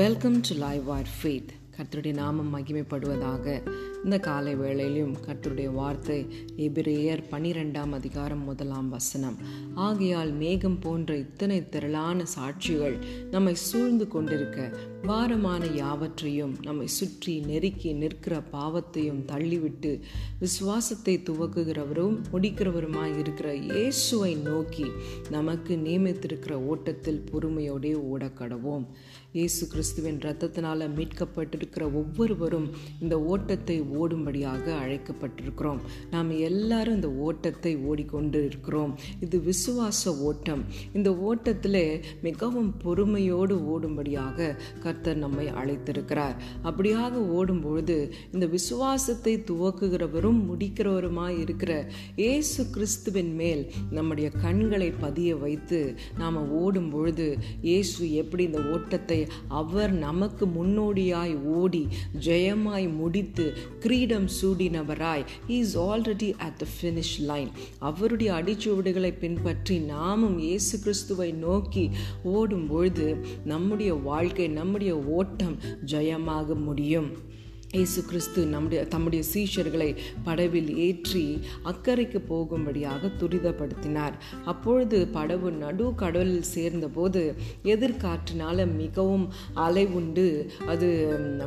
Welcome to live our faith கர்த்தருடைய நாமம் மகிமைப்படுவதாக. இந்த காலை வேளையிலும் கர்த்தருடைய வார்த்தை எபிரேயர் பனிரெண்டாம் அதிகாரம் முதலாம் வசனம். ஆகையால் மேகம் போன்ற இத்தனை திரளான சாட்சிகள் நம்மை சூழ்ந்து கொண்டிருக்க பாரமான யாவற்றையும் நம்மை சுற்றி நெருக்கி நிற்கிற பாவத்தையும் தள்ளிவிட்டு விசுவாசத்தை துவக்குகிறவரும் முடிக்கிறவருமாய் இருக்கிற இயேசுவை நோக்கி நமக்கு நியமித்திருக்கிற ஓட்டத்தில் பொறுமையோடே ஓடக்கடவோம். இயேசு கிறிஸ்துவின் ரத்தத்தினால் மீட்கப்பட்டிருக்கிற ஒவ்வொருவரும் இந்த ஓட்டத்தை ஓடும்படியாக அழைக்கப்பட்டிருக்கிறோம். நாம் எல்லாரும் இந்த ஓட்டத்தை ஓடிக்கொண்டு இருக்கிறோம் இது விசுவாச ஓட்டம். இந்த ஓட்டத்தில் மிகவும் பொறுமையோடு ஓடும்படியாக கர்த்தர் நம்மை அழைத்திருக்கிறார். அப்படியாக ஓடும்பொழுது இந்த விசுவாசத்தை துவக்குகிறவரும் முடிக்கிறவருமாய் இருக்கிற இயேசு கிறிஸ்துவின் மேல் நம்முடைய கண்களை பதிய வைத்து நாம் ஓடும் பொழுது இயேசு எப்படி இந்த ஓட்டத்தை அவர் நமக்கு முன்னோடியாய் ஓடி ஜெயமாய் முடித்து கிரீடம் சூடினவராய். He is already at the finish line அவருடைய அடிச்சுவடுகளை பின்பற்றி நாமும் இயேசு கிறிஸ்துவை நோக்கி ஓடும் பொழுது நம்முடைய வாழ்க்கை நம்முடைய ஓட்டம் ஜெயமாக முடியும். இயேசு கிறிஸ்து நம்முடைய தம்முடைய சீஷர்களை படவில் ஏற்றி அக்கறைக்கு போகும்படியாக துரிதப்படுத்தினார். அப்பொழுது படவு நடு கடலில் சேர்ந்தபோது எதிர்காற்றினால் மிகவும் அலை உண்டு அது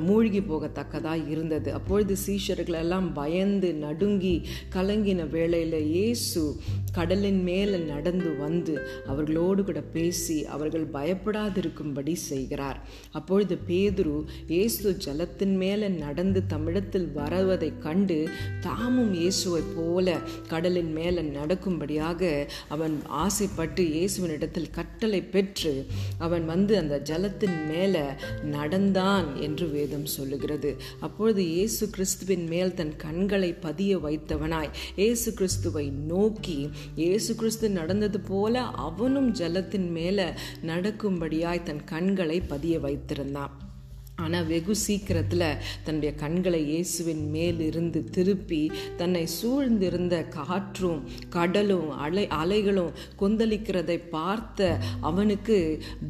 மூழ்கி போகத்தக்கதாக இருந்தது. அப்பொழுது சீஷர்களெல்லாம் பயந்து நடுங்கி கலங்கின வேளையில் இயேசு கடலின் மேலே நடந்து வந்து அவர்களோடு கூட பேசி அவர்கள் பயப்படாதிருக்கும்படி செய்கிறார். அப்பொழுது பேதுரு இயேசு ஜலத்தின் மேலே நடந்து தமிழத்தில் வருவதை கண்டு தாமும் இயேசுவைப் போல கடலின் மேலே நடக்கும்படியாக அவன் ஆசைப்பட்டு இயேசுவனிடத்தில் கட்டளை பெற்று அவன் வந்து அந்த ஜலத்தின் மேலே நடந்தான் என்று வேதம் சொல்லுகிறது. அப்பொழுது இயேசு கிறிஸ்துவின் மேல் தன் கண்களை பதிய வைத்தவனாய். இயேசு கிறிஸ்துவை நோக்கி இயேசு கிறிஸ்து நடந்தது போல அவனும் ஜலத்தின் மேலே நடக்கும்படியாய் தன் கண்களை பதிய வைத்திருந்தான். ஆனால் வெகு சீக்கிரத்தில் தன்னுடைய கண்களை இயேசுவின் மேலிருந்து திருப்பி தன்னை சூழ்ந்திருந்த காற்றும் கடலும் அலை அலைகளும் கொந்தளிக்கிறதை பார்த்த அவனுக்கு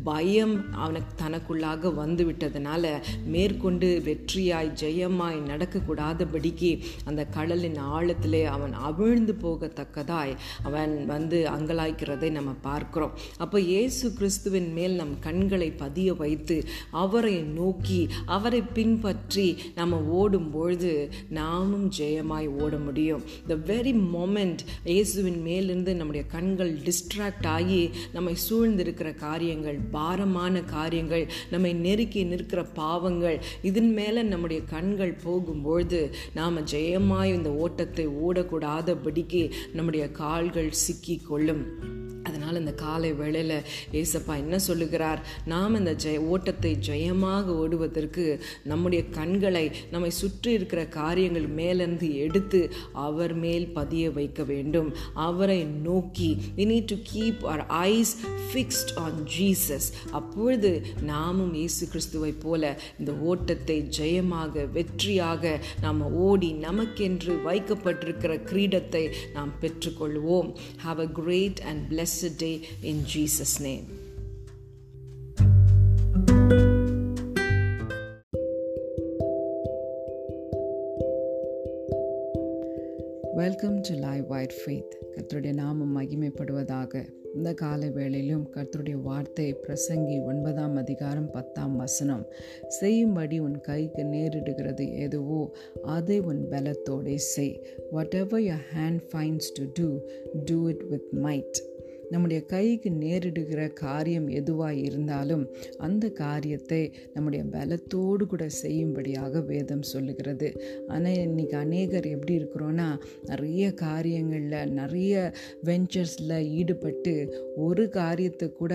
பயம் அவனுக்கு தனக்குள்ளாக வந்துவிட்டதுனால மேற்கொண்டு வெற்றியாய் ஜெயமாய் நடக்கக்கூடாதபடிக்கு அந்த கடலின் ஆழத்திலே அவன் அவிழ்ந்து போகத்தக்கதாய் அவன் வந்து அங்கலாய்க்கிறதை நம்ம பார்க்கிறோம். அப்போ இயேசு கிறிஸ்துவின் மேல் நம் கண்களை பதிய வைத்து அவரை நோக்கி நோக்கி அவரை பின்பற்றி நம்ம ஓடும் பொழுது நாமும் ஜெயமாய் ஓட முடியும். த வெரி மொமெண்ட் இயேசுவின் மேலிருந்து நம்முடைய கண்கள் டிஸ்ட்ராக்ட் ஆகி நம்மை சூழ்ந்திருக்கிற காரியங்கள் பாரமான காரியங்கள் நம்மை நெருக்கி நிற்கிற பாவங்கள் இதன் மேலே நம்முடைய கண்கள் போகும்பொழுது நாம் ஜெயமாய் இந்த ஓட்டத்தை ஓடக்கூடாதபடிக்கு நம்முடைய கால்கள் சிக்கி கொள்ளும் அதனால் இந்த காலை வேளையில் ஏசப்பா என்ன சொல்லுகிறார்? நாம் இந்த ஜெய ஓட்டத்தை ஜெயமாக ஓடுவதற்கு நம்முடைய கண்களை நம்மை சுற்றி இருக்கிற காரியங்கள் மேலிருந்து எடுத்து அவர் மேல் பதிய வைக்க வேண்டும். அவரை நோக்கி we need to keep our eyes fixed on Jesus அப்பொழுது நாமும் இயேசு கிறிஸ்துவை போல இந்த ஓட்டத்தை ஜெயமாக வெற்றியாக நாம் ஓடி நமக்கென்று வைக்கப்பட்டிருக்கிற கிரீடத்தை நாம் பெற்றுக்கொள்வோம். Have a great and blessed blessed day in Jesus' name. Welcome to live wide faith கர்த்தருடைய நாமம் மகிமைப்படுவதாக. இந்த கால வேளையிலும் கர்த்தருடைய வார்த்தை பிரசங்கி ஒன்பதாம் அதிகாரம் பத்தாம் வசனம். செய்யும்படி உன் கைக்கு நேரிடுகிறது எதுவோ அதை உன் பலத்தோடே செய். Whatever your hand finds to do do it with might நம்முடைய கைக்கு நேரிடுகிற காரியம் எதுவாக இருந்தாலும் அந்த காரியத்தை நம்முடைய பலத்தோடு கூட செய்யும்படியாக வேதம் சொல்லுகிறது. ஆனால் இன்றைக்கி அநேகர் எப்படி இருக்கிறோன்னா நிறைய காரியங்களில் நிறைய வெஞ்சர்ஸில் ஈடுபட்டு ஒரு காரியத்தை கூட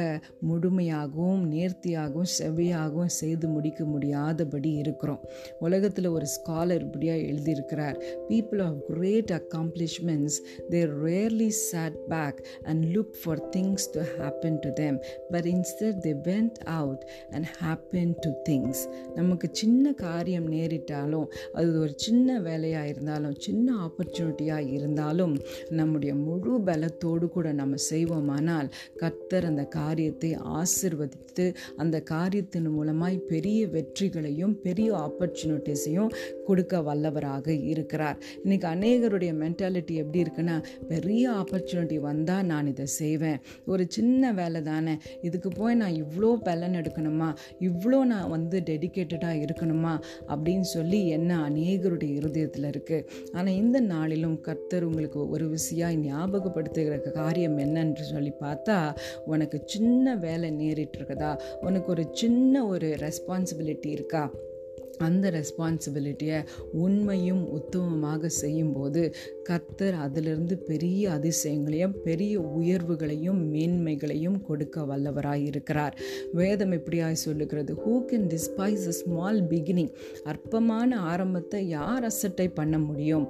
முழுமையாகவும் நேர்த்தியாகவும் செவ்வையாகவும் செய்து முடிக்க முடியாதபடி இருக்கிறோம். உலகத்தில் ஒரு ஸ்காலர் இப்படியாக எழுதியிருக்கிறார். People of great accomplishments they rarely sat back and look for things to happen to them but instead they went out and happen to things நமக்கு சின்ன காரியம் நேரிட்டாலும் அது ஒரு சின்ன வேலையாக இருந்தாலும் சின்ன ஆப்பர்ச்சுனிட்டியாக இருந்தாலும் நம்முடைய முழு பலத்தோடு கூட நம்ம செய்வோமானால் கர்த்தர் அந்த காரியத்தை ஆசிர்வதித்து அந்த காரியத்தின் மூலமாய் பெரிய வெற்றிகளையும் பெரிய ஆப்பர்ச்சுனிட்டிஸையும் கொடுக்க வல்லவராக இருக்கிறார். இன்னைக்கு அநேகருடைய மென்டாலிட்டி எப்படி இருக்குன்னா பெரிய ஆப்பர்ச்சுனிட்டி வந்தால் நான் இதை செய்வேன். ஒரு சின்ன வேலை தானே. இதுக்கு போய் நான் இவ்வளோ பலன் எடுக்கணுமா? இவ்வளோ நான் வந்து டெடிக்கேட்டடாக இருக்கணுமா? அப்படின்னு சொல்லி என்ன அநேகருடைய இருதயத்தில் இருக்குது ஆனால் இந்த நாளிலும் கர்த்தர் உங்களுக்கு ஒரு விஷயம் ஞாபகப்படுத்துகிற காரியம் என்னன்னு சொல்லி பார்த்தா உனக்கு சின்ன வேலை நேரிட்டு இருக்குதா உனக்கு ஒரு சின்ன ஒரு ரெஸ்பான்சிபிலிட்டி இருக்கா? அந்த ரெஸ்பான்சிபிலிட்டியை உண்மையும் உத்தமமாக செய்யும்போது கர்த்தர் அதிலிருந்து பெரிய அதிசயங்களையும் பெரிய உயர்வுகளையும் மேன்மைகளையும் கொடுக்க வல்லவராய் இருக்கிறார். வேதம் எப்படியாய் சொல்லுகிறது. Who can despise a small beginning அற்பமான ஆரம்பத்தை யார் அசட்டை பண்ண முடியும்?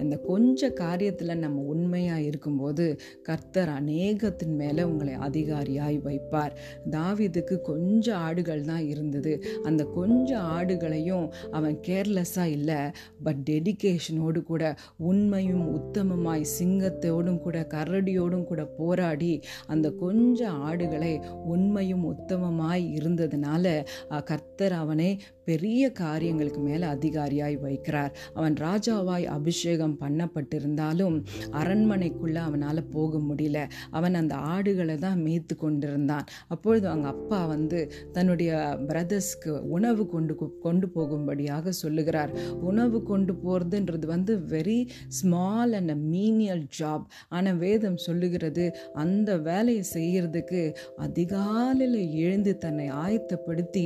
இந்த கொஞ்ச காரியத்தில் நம்ம உண்மையாக இருக்கும்போது கர்த்தர் அநேகத்தின் மேலே உங்களை அதிகாரியாய் வைப்பார். தாவிதுக்கு கொஞ்சம் ஆடுகள் தான் இருந்தது. அந்த கொஞ்சம் ஆடுகளையும் அவன் கேர்லெஸ்ஸாக இல்லை பட் டெடிக்கேஷனோடு கூட உண்மையும் உத்தமமாய் சிங்கத்தோடும் கூட கரடியோடும் கூட போராடி அந்த கொஞ்சம் ஆடுகளை உண்மையும் உத்தமமாய் இருந்ததுனால கர்த்தர் அவனை பெரிய காரியங்களுக்கு மேலே அதிகாரியாய் வைக்கிறார். அவன் ராஜாவாய் அபிஷேகம் பண்ணப்பட்டிருந்தாலும் அரண்மனைக்குள்ளே அவனால் போக முடியல. அவன் அந்த ஆடுகளை தான் மேய்த்து கொண்டிருந்தான். அப்பொழுது அவங்க அப்பா வந்து தன்னுடைய பிரதர்ஸ்க்கு உணவு கொண்டு கொண்டு போகும்படியாக சொல்லுகிறார். உணவு கொண்டு போகிறதுன்றது வந்து very small and a menial job ஆனால் வேதம் சொல்லுகிறது அந்த வேலையை செய்கிறதுக்கு அதிகாலையில் எழுந்து தன்னை ஆயத்தப்படுத்தி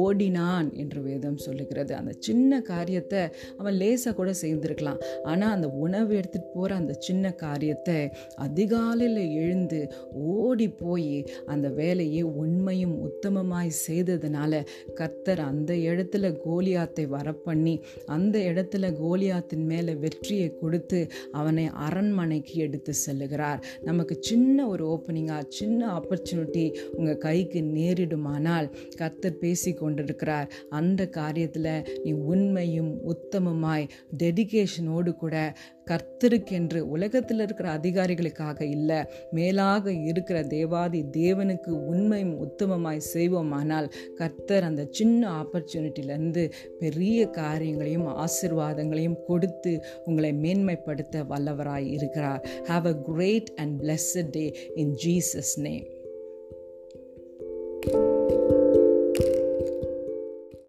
ஓடினான் என்று வேதம் சொல்லுகிறது. அந்த சின்ன காரியத்தை அவன் லேசாக கூட செய்திருக்கலாம். ஆனால் அந்த உணவு எடுத்துட்டு போகிற அந்த சின்ன காரியத்தை அதிகாலையில் எழுந்து ஓடி போய் அந்த வேலையை உண்மையும் உத்தமமாய் செய்ததுனால கர்த்தர் அந்த இடத்துல கோலியாத்தை வரப்பண்ணி அந்த இடத்துல கோலியாத்தின் மேலே வெற்றியை கொடுத்து அவனை அரண்மனைக்கு எடுத்து செல்லுகிறார். நமக்கு சின்ன ஒரு ஓப்பனிங்காக சின்ன ஆப்பர்ச்சுனிட்டி உங்கள் கைக்கு நேரிடுமானால் கர்த்தர் பேசி கொண்டிருக்கிறார். அந்த காரியத்தில் நீ உண்மையும் உத்தமமாய் டெடிகேஷனோடு கூட என்று உலகத்தில் இருக்கிற அதிகாரிகளுக்காக இல்லை மேலாக இருக்கிற தேவாதி தேவனுக்கு உண்மையும் உத்தமமாய் செய்வோமானால் கர்த்தர் அந்த சின்ன ஆப்பர்ச்சுனிட்டிலேருந்து பெரிய காரியங்களையும் ஆசிர்வாதங்களையும் கொடுத்து உங்களை மேன்மைப்படுத்த வல்லவராய் இருக்கிறார். Have a great and blessed day in Jesus name